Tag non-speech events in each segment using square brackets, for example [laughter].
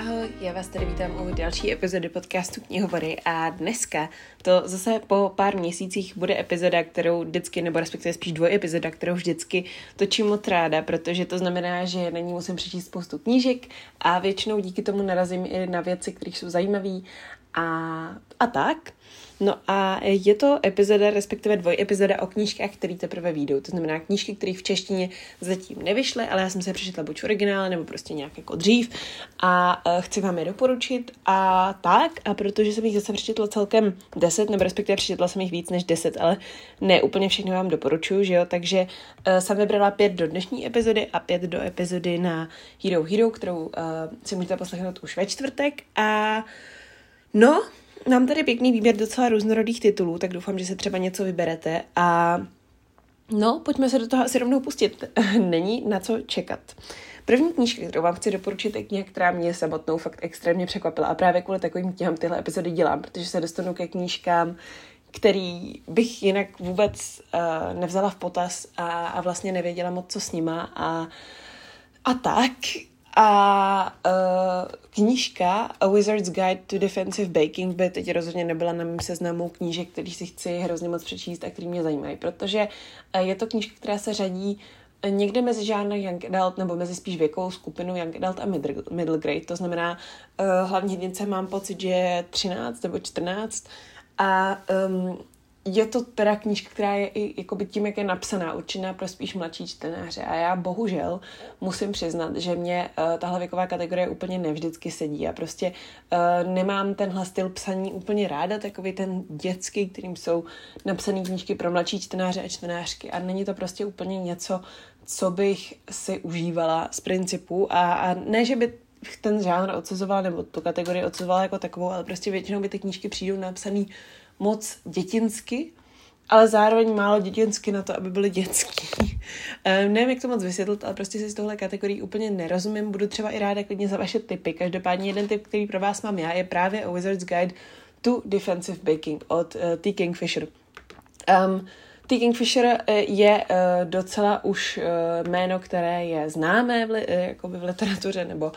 Ahoj, já vás tady vítám u další epizody podcastu Knihovory a dneska to zase po pár měsících bude epizoda, kterou vždycky, nebo respektive spíš dvoj epizoda, kterou vždycky točím moc ráda, protože to znamená, že na ní musím přečíst spoustu knížek a většinou díky tomu narazím i na věci, které jsou zajímavé a, a tak. No a je to epizoda, respektive dvoj epizoda o knížkách, které teprve výjdou. To znamená knížky, které v češtině zatím nevyšly, ale já jsem se přečetla buď v nebo prostě nějak jako dřív a uh, chci vám je doporučit a tak. A protože jsem jich zase přečetla celkem 10, nebo respektive přečetla jsem jich víc než 10, ale ne úplně všechny vám doporučuju, že jo. Takže uh, jsem vybrala pět do dnešní epizody a pět do epizody na Hero Hero, kterou uh, si můžete poslechnout už ve čtvrtek a No, mám tady pěkný výběr docela různorodých titulů, tak doufám, že se třeba něco vyberete a no, pojďme se do toho asi rovnou pustit. [laughs] Není na co čekat. První knížka, kterou vám chci doporučit, je kniha, která mě samotnou fakt extrémně překvapila a právě kvůli takovým knihám tyhle epizody dělám, protože se dostanu ke knížkám, který bych jinak vůbec uh, nevzala v potaz a, a vlastně nevěděla moc, co s nima a, a tak. A uh, knížka A Wizard's Guide to Defensive Baking by teď rozhodně nebyla na mém seznamu knížek, který si chci hrozně moc přečíst a který mě zajímají, protože uh, je to knížka, která se řadí někde mezi žádný young adult nebo mezi spíš věkovou skupinu young adult a middle, middle grade. To znamená, uh, hlavně hrdince mám pocit, že je 13 nebo 14 a um, je to teda knížka, která je i jakoby tím, jak je napsaná, určená pro spíš mladší čtenáře. A já bohužel musím přiznat, že mě uh, tahle věková kategorie úplně nevždycky sedí. A prostě uh, nemám tenhle styl psaní úplně ráda, takový ten dětský, kterým jsou napsané knížky pro mladší čtenáře a čtenářky. A není to prostě úplně něco, co bych si užívala z principu. A, a ne, že by ten žánr odsuzovala, nebo tu kategorii odsuzovala jako takovou, ale prostě většinou by ty knížky přijdou napsaný moc dětinsky, ale zároveň málo dětinsky na to, aby byly dětský. um, [laughs] nevím, jak to moc vysvětlit, ale prostě si z tohle kategorii úplně nerozumím. Budu třeba i ráda klidně za vaše typy. Každopádně jeden typ, který pro vás mám já, je právě A Wizard's Guide to Defensive Baking od uh, T. Kingfisher. Um, T. Kingfisher eh, je uh, docela už uh, jméno, které je známé v, li, v literatuře, nebo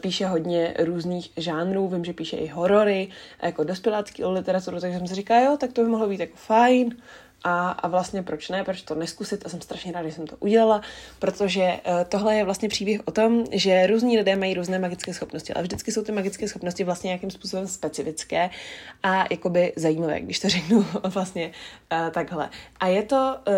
píše hodně různých žánrů. Vím, že píše i horory, jako dospělácký literaturu, takže jsem si říkala, jo, tak to by mohlo být jako fajn. A, a vlastně proč ne, proč to neskusit a jsem strašně ráda, že jsem to udělala, protože uh, tohle je vlastně příběh o tom, že různí lidé mají různé magické schopnosti, ale vždycky jsou ty magické schopnosti vlastně nějakým způsobem specifické a jakoby zajímavé, když to řeknu [laughs] vlastně uh, takhle. A je to uh,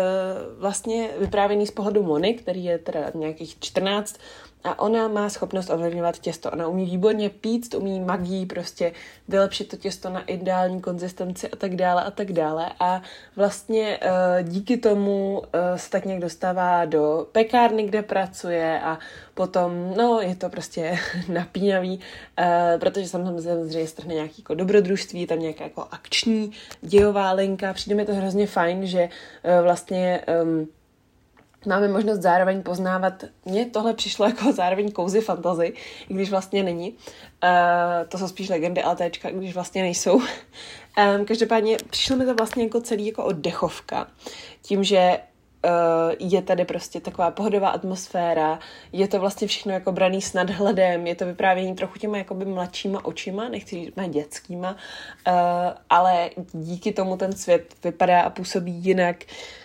vlastně vyprávěný z pohledu Mony, který je teda nějakých 14 a ona má schopnost ovlivňovat těsto. Ona umí výborně pít, umí magii prostě vylepšit to těsto na ideální konzistenci a tak dále a tak dále. A vlastně uh, díky tomu uh, se tak nějak dostává do pekárny, kde pracuje a potom, no, je to prostě [laughs] napínavý, uh, protože samozřejmě strhne nějaký jako dobrodružství, tam nějaká jako akční dějová linka. Přijde mi to hrozně fajn, že vlastně um, máme možnost zároveň poznávat, mně tohle přišlo jako zároveň kouzy fantazy, i když vlastně není. Uh, to jsou spíš legendy LTčka, když vlastně nejsou. [laughs] Um, každopádně přišlo mi to vlastně jako celý jako oddechovka. Tím, že uh, je tady prostě taková pohodová atmosféra, je to vlastně všechno jako braný s nadhledem, je to vyprávění trochu těma jakoby mladšíma očima, nechci říct dětskýma, uh, ale díky tomu ten svět vypadá a působí jinak. Uh,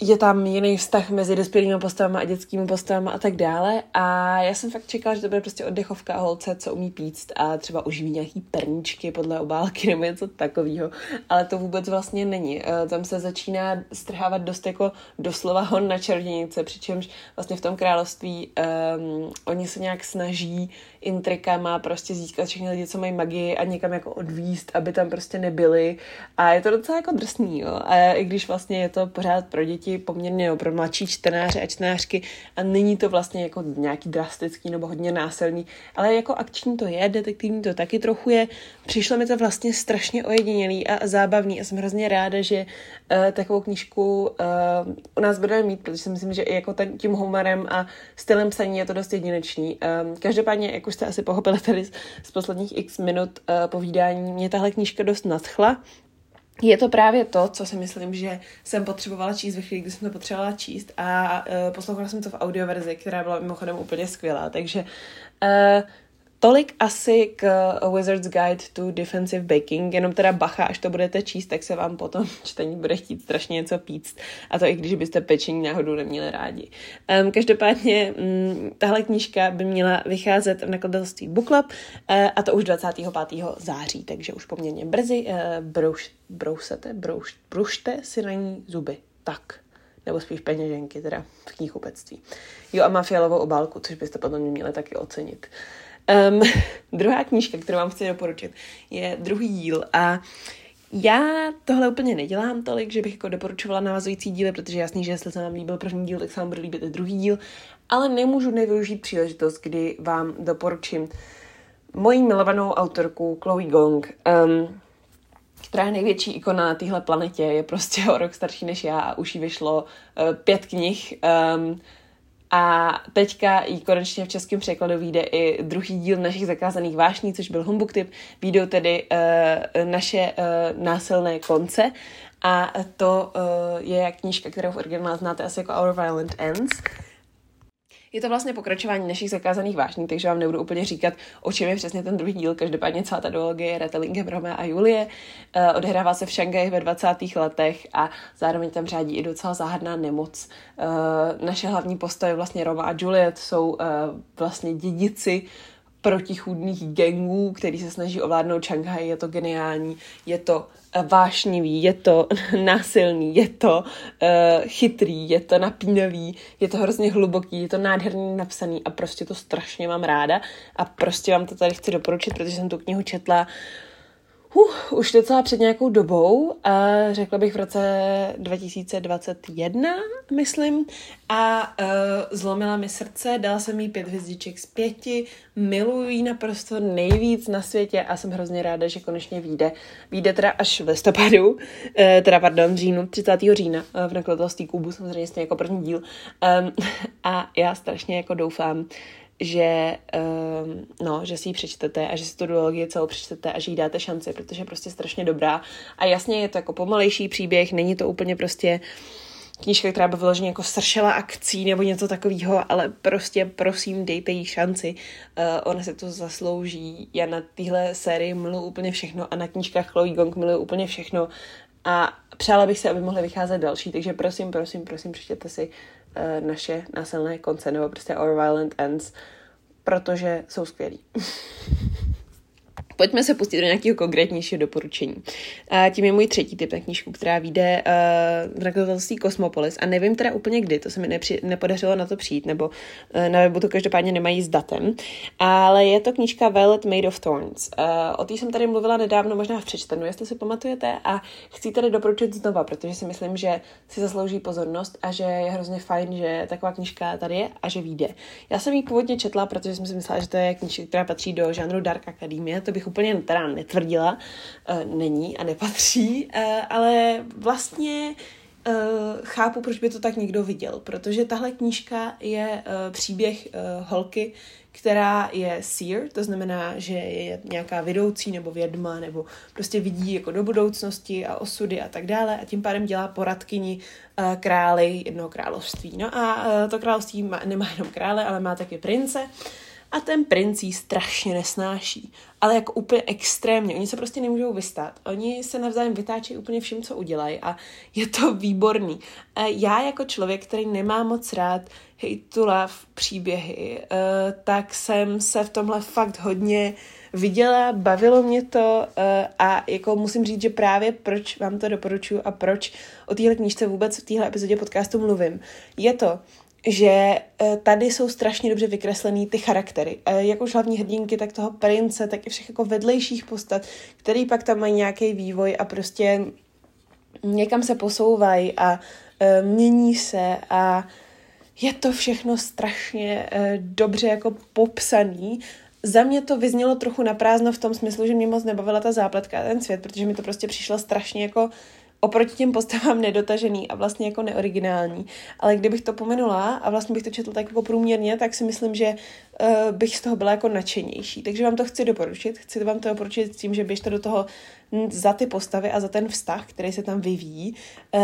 je tam jiný vztah mezi dospělými postavami a dětskými postavami a tak dále. A já jsem fakt čekala, že to bude prostě oddechovka holce, co umí píct a třeba uživí nějaký perničky podle obálky [laughs] nebo něco takového. Ale to vůbec vlastně není. Eh, tam se začíná strhávat dost jako doslova hon na čarodějnice, přičemž vlastně v tom království um, oni se nějak snaží intrikama prostě získat všechny lidi, co mají magii a někam jako odvíst, aby tam prostě nebyli. A je to docela jako drsný, jo. A i když vlastně je to pořád pro děti poměrně jo, pro mladší čtenáře a čtenářky a není to vlastně jako nějaký drastický nebo hodně násilný, ale jako akční to je, detektivní to taky trochu je. Přišlo mi to vlastně strašně ojedinělý a zábavný a jsem hrozně ráda, že uh, takovou knížku uh, u nás budeme mít, protože si myslím, že i jako ten, tím humorem a stylem psaní je to dost jedinečný. Um, každopádně, jak jste asi pochopili tady z, z posledních x minut uh, povídání, mě tahle knížka dost nadchla. Je to právě to, co si myslím, že jsem potřebovala číst ve chvíli, kdy jsem to potřebovala číst. A uh, poslouchala jsem to v audioverzi, která byla mimochodem úplně skvělá, takže uh, tolik asi k Wizard's Guide to Defensive Baking, jenom teda bacha, až to budete číst, tak se vám potom [laughs] čtení bude chtít strašně něco píct. A to i když byste pečení náhodou neměli rádi. Um, každopádně um, tahle knížka by měla vycházet v nakladatelství Book Club, uh, a to už 25. září, takže už poměrně brzy. Uh, brouš, brousete, brouš, brušte si na ní zuby. Tak nebo spíš peněženky, teda v knihkupectví. Jo, a má fialovou obálku, což byste potom měli taky ocenit. Um, [laughs] druhá knížka, kterou vám chci doporučit, je druhý díl. A já tohle úplně nedělám tolik, že bych jako doporučovala navazující díly, protože jasný, že jestli se vám líbil první díl, tak se vám bude líbit i druhý díl, ale nemůžu nevyužít příležitost, kdy vám doporučím moji milovanou autorku Chloe Gong, um, která je největší ikona na téhle planetě, je prostě o rok starší než já a už jí vyšlo uh, pět knih. Um, a teďka jí konečně v českém překladu vyjde i druhý díl našich zakázaných vášní, což byl Humbug Tip. Výjdou tedy uh, naše uh, násilné konce a to uh, je knížka, kterou v originálu znáte asi jako Our Violent Ends. Je to vlastně pokračování našich zakázaných vášní, takže vám nebudu úplně říkat, o čem je přesně ten druhý díl. Každopádně celá ta duologie je retellingem Romea a Julie. Uh, odehrává se v Šangaji ve 20. letech a zároveň tam řádí i docela záhadná nemoc. Uh, naše hlavní postavy, vlastně Roma a Juliet, jsou uh, vlastně dědici protichůdných gangů, který se snaží ovládnout Šanghaj. Je to geniální, je to eh, vášnivý, je to [laughs] násilný, je to uh, chytrý, je to napínavý, je to hrozně hluboký, je to nádherně napsaný a prostě to strašně mám ráda a prostě vám to tady chci doporučit, protože jsem tu knihu četla uh, už docela před nějakou dobou, a řekla bych v roce 2021, myslím, a uh, zlomila mi srdce, dala jsem jí pět hvězdiček z pěti, miluji ji naprosto nejvíc na světě a jsem hrozně ráda, že konečně vyjde. Vyjde teda až v listopadu, uh, teda pardon, říjnu, 30. října uh, v nakladatelství Kubu, samozřejmě jako první díl. Um, [laughs] a já strašně jako doufám, že, um, no, že si ji přečtete a že si tu duologii celou přečtete a že jí dáte šanci, protože je prostě strašně dobrá. A jasně je to jako pomalejší příběh, není to úplně prostě knížka, která by vyloženě jako sršela akcí nebo něco takového, ale prostě prosím dejte jí šanci. Uh, ona se to zaslouží. Já na téhle sérii miluji úplně všechno a na knížkách Chloe Gong miluji úplně všechno a přála bych se, aby mohly vycházet další, takže prosím, prosím, prosím, přečtěte si naše násilné konce nebo prostě Our Violent Ends, protože jsou skvělí. [laughs] Pojďme se pustit do nějakého konkrétnějšího doporučení. A tím je můj třetí typ na knížku, která vyjde uh, v nakladatelství Cosmopolis. A nevím teda úplně kdy, to se mi nepři, nepodařilo na to přijít, nebo uh, na webu to každopádně nemají s datem. Ale je to knížka Violet Made of Thorns. Uh, o té jsem tady mluvila nedávno, možná v přečtenu, jestli si pamatujete. A chci tady doporučit znova, protože si myslím, že si zaslouží pozornost a že je hrozně fajn, že taková knížka tady je a že vyjde. Já jsem ji původně četla, protože jsem si myslela, že to je knížka, která patří do žánru Dark Academia. To bych bych úplně teda netvrdila, uh, není a nepatří, uh, ale vlastně uh, chápu, proč by to tak někdo viděl, protože tahle knížka je příběh holky, která je seer, to znamená, že je nějaká vedoucí nebo vědma, nebo prostě vidí jako do budoucnosti a osudy a tak dále a tím pádem dělá poradkyni králi jednoho království. No a to království má, nemá jenom krále, ale má taky prince a ten princ jí strašně nesnáší. Ale jako úplně extrémně. Oni se prostě nemůžou vystát. Oni se navzájem vytáčí úplně vším, co udělají a je to výborný. Já jako člověk, který nemá moc rád hate to love příběhy, eh, tak jsem se v tomhle fakt hodně viděla, bavilo mě to eh, a jako musím říct, že právě proč vám to doporučuji a proč o téhle knížce vůbec v téhle epizodě podcastu mluvím, je to, že eh, tady jsou strašně dobře vykreslený ty charaktery. Eh, jak už hlavní hrdinky, tak toho prince, tak i všech jako vedlejších postat, který pak tam mají nějaký vývoj a prostě někam se posouvají a eh, mění se a je to všechno strašně dobře jako popsaný. Za mě to vyznělo trochu na prázdno v tom smyslu, že mě moc nebavila ta zápletka a ten svět, protože mi to prostě přišlo strašně jako oproti těm postavám nedotažený a vlastně jako neoriginální. Ale kdybych to pomenula a vlastně bych to četla tak jako průměrně, tak si myslím, že uh, bych z toho byla jako nadšenější. Takže vám to chci doporučit. Chci vám to doporučit s tím, že běžte do toho za ty postavy a za ten vztah, který se tam vyvíjí. Uh,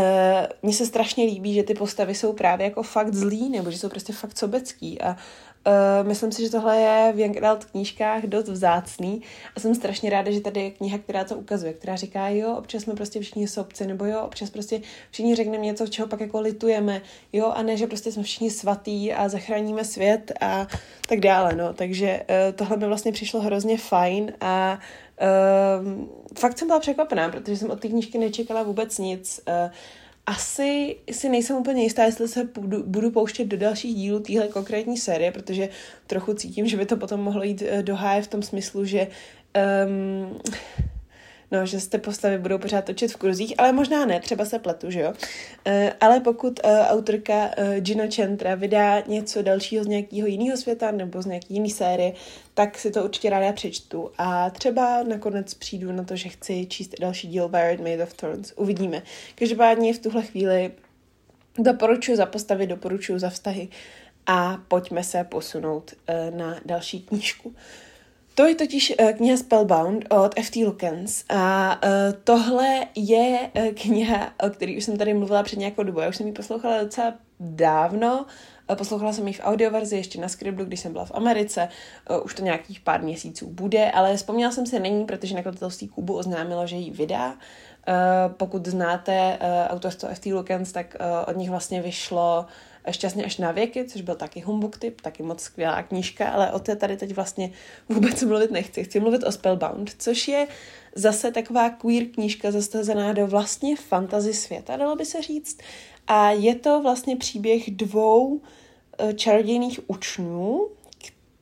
Mně se strašně líbí, že ty postavy jsou právě jako fakt zlí, nebo že jsou prostě fakt sobecký a Uh, myslím si, že tohle je v Young Adult knížkách dost vzácný a jsem strašně ráda, že tady je kniha, která to ukazuje, která říká, jo, občas jsme prostě všichni sobci, nebo jo, občas prostě všichni řekneme něco, čeho pak jako litujeme, jo, a ne, že prostě jsme všichni svatý a zachráníme svět a tak dále, no, takže uh, tohle mi vlastně přišlo hrozně fajn a uh, fakt jsem byla překvapená, protože jsem od té knížky nečekala vůbec nic. Uh, asi si nejsem úplně jistá, jestli se budu, budu pouštět do dalších dílů téhle konkrétní série, protože trochu cítím, že by to potom mohlo jít eh, do háje v tom smyslu, že um, no, že se postavy budou pořád točit v kruzích, ale možná ne, třeba se pletu, že jo. Uh, ale pokud uh, autorka uh, Gina Chantra vydá něco dalšího z nějakého jiného světa nebo z nějaký jiný série, tak si to určitě ráda přečtu. A třeba nakonec přijdu na to, že chci číst další díl Wired Made of Thorns. Uvidíme. Každopádně v tuhle chvíli doporučuji za postavy, doporučuji za vztahy a pojďme se posunout na další knížku. To je totiž uh, kniha Spellbound od F.T. Lukens a uh, tohle je uh, kniha, o které už jsem tady mluvila před nějakou dobou. Já už jsem ji poslouchala docela dávno, poslouchala jsem ji v audioverzi ještě na Scriblu, když jsem byla v Americe, už to nějakých pár měsíců bude, ale vzpomněla jsem se není, protože nakladatelství Kubu oznámilo, že ji vydá. Uh, pokud znáte uh, autorstvo F.T. Lukens, tak uh, od nich vlastně vyšlo Šťastně až na věky, což byl taky humbug typ, taky moc skvělá knížka, ale o té tady teď vlastně vůbec mluvit nechci. Chci mluvit o Spellbound, což je zase taková queer knížka zastazená do vlastně fantasy světa, dalo by se říct. A je to vlastně příběh dvou eh, čarodějných učňů,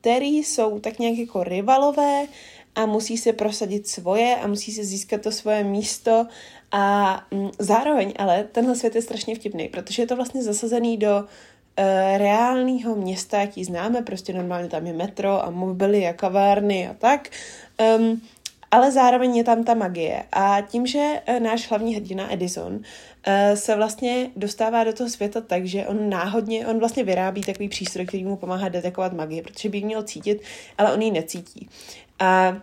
který jsou tak nějak jako rivalové a musí se prosadit svoje a musí se získat to svoje místo a mm, zároveň ale tenhle svět je strašně vtipný, protože je to vlastně zasazený do uh, reálného města, jaký známe, prostě normálně tam je metro a mobily a kavárny a tak. Um, ale zároveň je tam ta magie. A tím, že uh, náš hlavní hrdina Edison uh, se vlastně dostává do toho světa tak, že on náhodně, on vlastně vyrábí takový přístroj, který mu pomáhá detekovat magii, protože by ji měl cítit, ale on ji necítí. A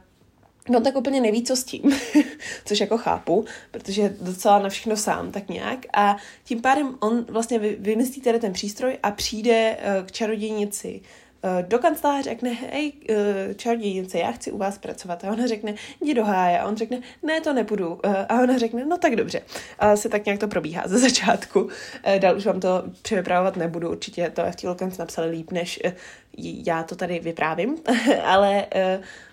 No tak úplně neví, co s tím, [laughs] což jako chápu, protože je docela na všechno sám, tak nějak. A tím pádem on vlastně vymyslí tedy ten přístroj a přijde uh, k čarodějnici uh, do kanceláře, řekne, hej, uh, čarodějnice, já chci u vás pracovat. A ona řekne, jdi do háje. A on řekne, ne, to nepůjdu. A ona řekne, no tak dobře. A se tak nějak to probíhá ze začátku. Dál už vám to převypravovat nebudu, určitě to FT Locans napsali líp, než já to tady vyprávím, [laughs] ale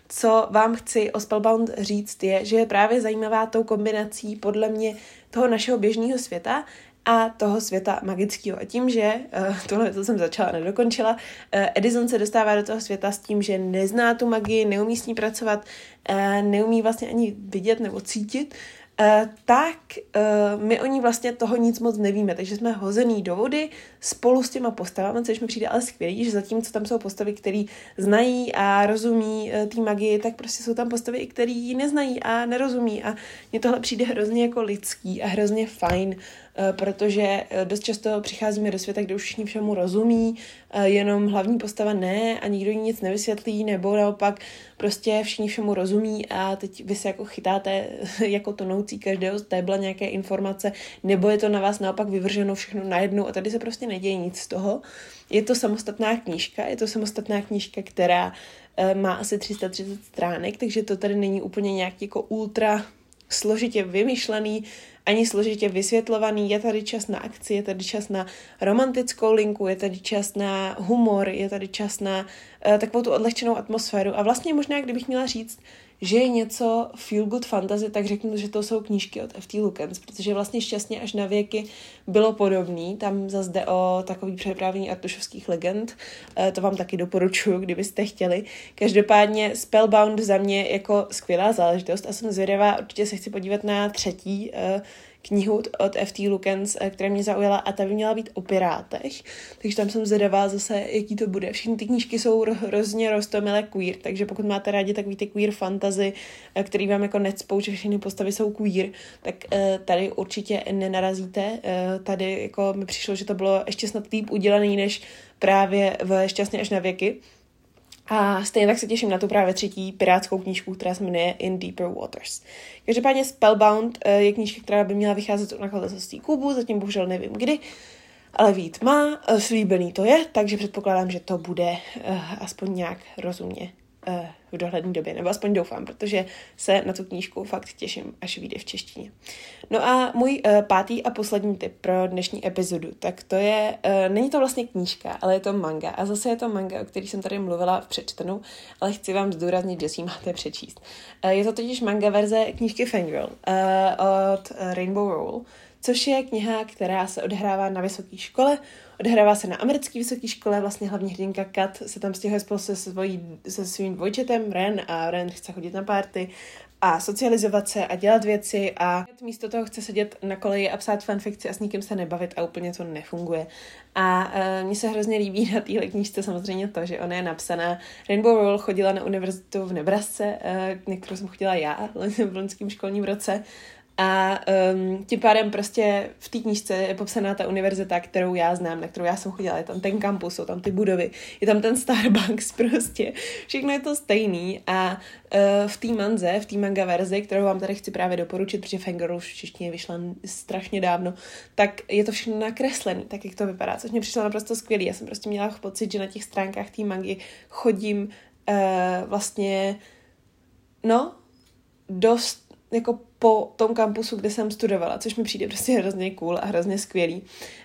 co vám chci o Spellbound říct, je, že je právě zajímavá tou kombinací podle mě toho našeho běžného světa a toho světa magického. A tím, že uh, tohle to jsem začala nedokončila, uh, Edison se dostává do toho světa s tím, že nezná tu magii, neumí s ní pracovat, uh, neumí vlastně ani vidět nebo cítit tak uh, my o ní vlastně toho nic moc nevíme, takže jsme hozený do vody spolu s těma postavami, což mi přijde ale skvělý, že zatímco tam jsou postavy, které znají a rozumí uh, té magii, tak prostě jsou tam postavy, které ji neznají a nerozumí. A mně tohle přijde hrozně jako lidský a hrozně fajn Eh, protože eh, dost často přicházíme do světa, kde už všichni všemu rozumí, eh, jenom hlavní postava ne a nikdo jí nic nevysvětlí, nebo naopak prostě všichni všemu rozumí a teď vy se jako chytáte [laughs] jako tonoucí každého tébla nějaké informace, nebo je to na vás naopak vyvrženo všechno najednou a tady se prostě neděje nic z toho. Je to samostatná knížka, je to samostatná knížka, která má asi 330 stránek, takže to tady není úplně nějak jako ultra složitě vymyšlený, ani složitě vysvětlovaný. Je tady čas na akci, je tady čas na romantickou linku, je tady čas na humor, je tady čas na uh, takovou tu odlehčenou atmosféru. A vlastně možná, kdybych měla říct, že je něco feel good fantasy, tak řeknu, že to jsou knížky od F.T. Lukens, protože vlastně šťastně až na věky bylo podobný. Tam zase jde o takový přepravení artušovských legend. E, to vám taky doporučuji, kdybyste chtěli. Každopádně Spellbound za mě jako skvělá záležitost a jsem zvědavá, určitě se chci podívat na třetí e, knihu od F.T. Lukens, eh, která mě zaujala a ta by měla být o pirátech, takže tam jsem zvědavá zase, jaký to bude. Všechny ty knížky jsou hrozně rostomilé queer, takže pokud máte rádi takový ty queer fantasy, eh, který vám jako necpou, že všechny postavy jsou queer, tak eh, tady určitě nenarazíte. Tady jako mi přišlo, že to bylo ještě snad líp udělaný, než právě v Šťastně až na věky. A stejně tak se těším na tu právě třetí pirátskou knížku, která se jmenuje In Deeper Waters. Každopádně Spellbound eh, je knížka, která by měla vycházet od nakladatelství Kubu, zatím bohužel nevím kdy, ale vít má, eh, slíbený to je, takže předpokládám, že to bude uh, aspoň nějak rozumně v dohledné době, nebo aspoň doufám, protože se na tu knížku fakt těším, až vyjde v češtině. No a můj uh, pátý a poslední tip pro dnešní epizodu, tak to je, uh, není to vlastně knížka, ale je to manga. A zase je to manga, o který jsem tady mluvila v přečtenu, ale chci vám zdůraznit, že si ji máte přečíst. Je to totiž manga verze knížky Fangirl od Rainbow Roll, což je kniha, která se odehrává na vysoké škole. Odehrává se na americké vysoké škole, vlastně hlavní hrdinka Kat se tam stěhuje spolu se, svojí, se svým dvojčetem Ren a Ren chce chodit na párty a socializovat se a dělat věci a místo toho chce sedět na koleji a psát fanfikci a s nikým se nebavit a úplně to nefunguje. A uh, mně se hrozně líbí na téhle knížce samozřejmě to, že ona je napsaná. Rainbow Roll chodila na univerzitu v Nebrasce, uh, na kterou jsem chodila já v loňském školním roce a um, tím pádem prostě v té knížce je popsaná ta univerzita, kterou já znám, na kterou já jsem chodila. Je tam ten kampus, jsou tam ty budovy, je tam ten Starbucks [laughs] prostě. Všechno je to stejný a uh, v té manze, v té manga verzi, kterou vám tady chci právě doporučit, protože Fangirl už v češtině vyšla strašně dávno, tak je to všechno nakreslené, tak jak to vypadá, což mě přišlo naprosto skvělý. Já jsem prostě měla pocit, že na těch stránkách té mangy chodím uh, vlastně, no, dost jako po tom kampusu, kde jsem studovala, což mi přijde prostě hrozně cool a hrozně skvělý.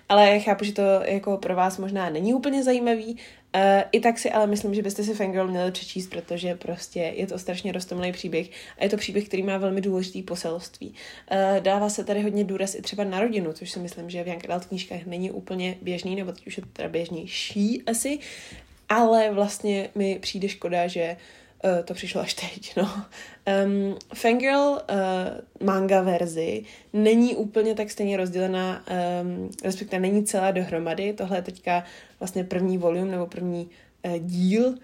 Ale chápu, že to jako pro vás možná není úplně zajímavý. Uh, I tak si ale myslím, že byste si Fangirl měli přečíst, protože prostě je to strašně roztomilý příběh a je to příběh, který má velmi důležitý poselství. Uh, dává se tady hodně důraz i třeba na rodinu, což si myslím, že v Young Adult knížkách není úplně běžný, nebo teď už je to teda běžnější asi, ale vlastně mi přijde škoda, že Uh, to přišlo až teď, no. Um, Fangirl uh, manga verzi není úplně tak stejně rozdělená, um, respektive není celá dohromady. Tohle je teďka vlastně první volume nebo první uh, díl. Uh,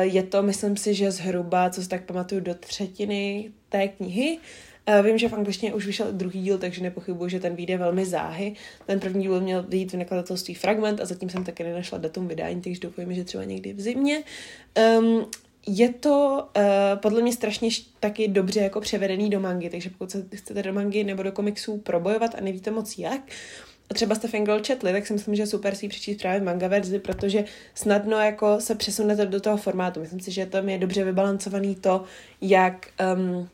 je to, myslím si, že zhruba, co si tak pamatuju, do třetiny té knihy. Uh, vím, že v angličtině už vyšel druhý díl, takže nepochybuji, že ten vyjde velmi záhy. Ten první díl měl vyjít v nakladatelství Fragment a zatím jsem taky nenašla datum vydání, takže doufujeme, že třeba někdy v zimě. Um, je to uh, podle mě strašně taky dobře jako převedený do mangy, takže pokud se chcete do mangy nebo do komiksů probojovat a nevíte moc jak, a třeba jste Fangirl četli, tak si myslím, že super si přečíst právě manga verzi, protože snadno jako se přesunete do toho formátu. Myslím si, že tam je dobře vybalancovaný to, jak um,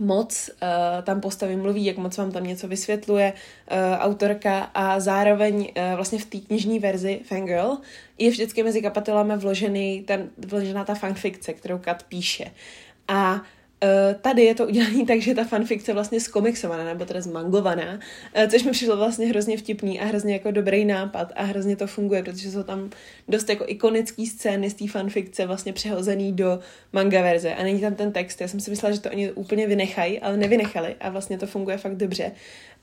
moc uh, tam postavy mluví, jak moc vám tam něco vysvětluje uh, autorka a zároveň uh, vlastně v té knižní verzi Fangirl je vždycky mezi kapitolami vložený ten, vložená ta fanfikce, kterou Kat píše. A tady je to udělané [laughs] tak, že ta fanfikce vlastně zkomiksovaná, nebo teda zmangovaná, uh, což mi přišlo vlastně hrozně vtipný a hrozně jako dobrý nápad a hrozně to funguje, protože jsou tam dost jako ikonický scény z té fanfikce vlastně přehozený do manga verze a není tam ten text. Já jsem si myslela, že to oni úplně vynechají, ale nevynechali a vlastně to funguje fakt dobře.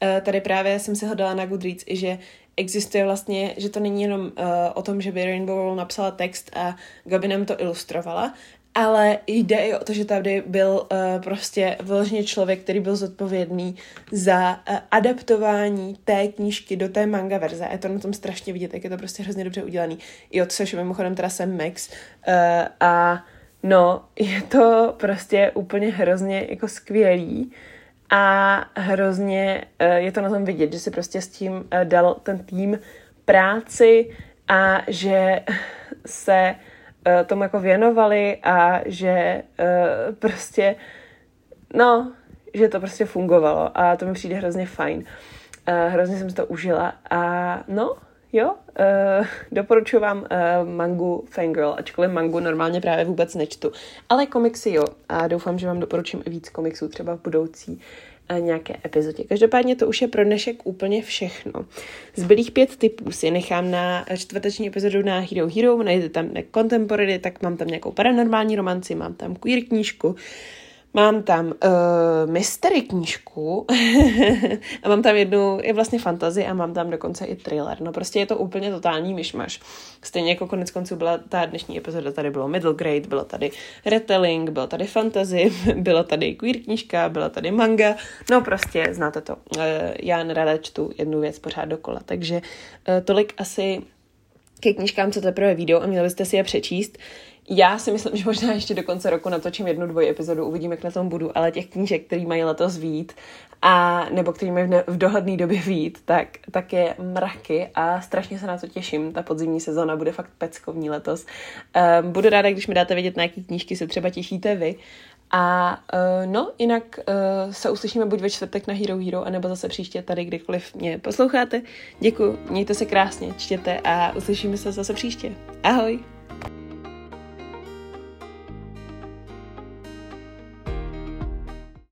Uh, tady právě jsem se hledala na Goodreads i, že existuje vlastně, že to není jenom uh, o tom, že by Rainbow Roll napsala text a Gabi nám to ilustrovala, ale jde i o to, že tady byl uh, prostě vyloženě člověk, který byl zodpovědný za uh, adaptování té knížky do té manga verze. Je to na tom strašně vidět, jak je to prostě hrozně dobře udělaný. I od což mimochodem teda jsem Max. Uh, a no, je to prostě úplně hrozně jako skvělý a hrozně uh, je to na tom vidět, že si prostě s tím uh, dal ten tým práci a že se uh, tomu jako věnovali a že uh, prostě, no, že to prostě fungovalo a to mi přijde hrozně fajn. Uh, hrozně jsem si to užila a no, jo, uh, doporučuji vám uh, mangu Fangirl, ačkoliv mangu normálně právě vůbec nečtu. Ale komiksy jo a doufám, že vám doporučím i víc komiksů třeba v budoucí nějaké epizodě. Každopádně to už je pro dnešek úplně všechno. Zbylých pět typů si nechám na čtvrteční epizodu na Hero Hero, najdete tam contemporary, tak mám tam nějakou paranormální romanci, mám tam queer knížku, Mám tam uh, mystery knížku [laughs] a mám tam jednu, je vlastně fantazy a mám tam dokonce i thriller. No prostě je to úplně totální myšmaš. Stejně jako konec konců byla ta dnešní epizoda, tady bylo middle grade, bylo tady retelling, bylo tady fantasy, [laughs] bylo tady queer knížka, byla tady manga. No prostě znáte to. Uh, já nerada čtu jednu věc pořád dokola, takže uh, tolik asi ke knížkám, co teprve video a měli byste si je přečíst. Já si myslím, že možná ještě do konce roku natočím jednu, dvoj epizodu, uvidíme, jak na tom budu, ale těch knížek, který mají letos vít, a nebo který mají v, ne, v době vít, tak, tak je mraky a strašně se na to těším. Ta podzimní sezóna bude fakt peckovní letos. Um, budu ráda, když mi dáte vědět, na jaký knížky se třeba těšíte vy. A uh, no, jinak uh, se uslyšíme buď ve čtvrtek na Hero Hero, anebo zase příště tady, kdykoliv mě posloucháte. Děkuji, mějte se krásně, čtěte a uslyšíme se zase příště. Ahoj!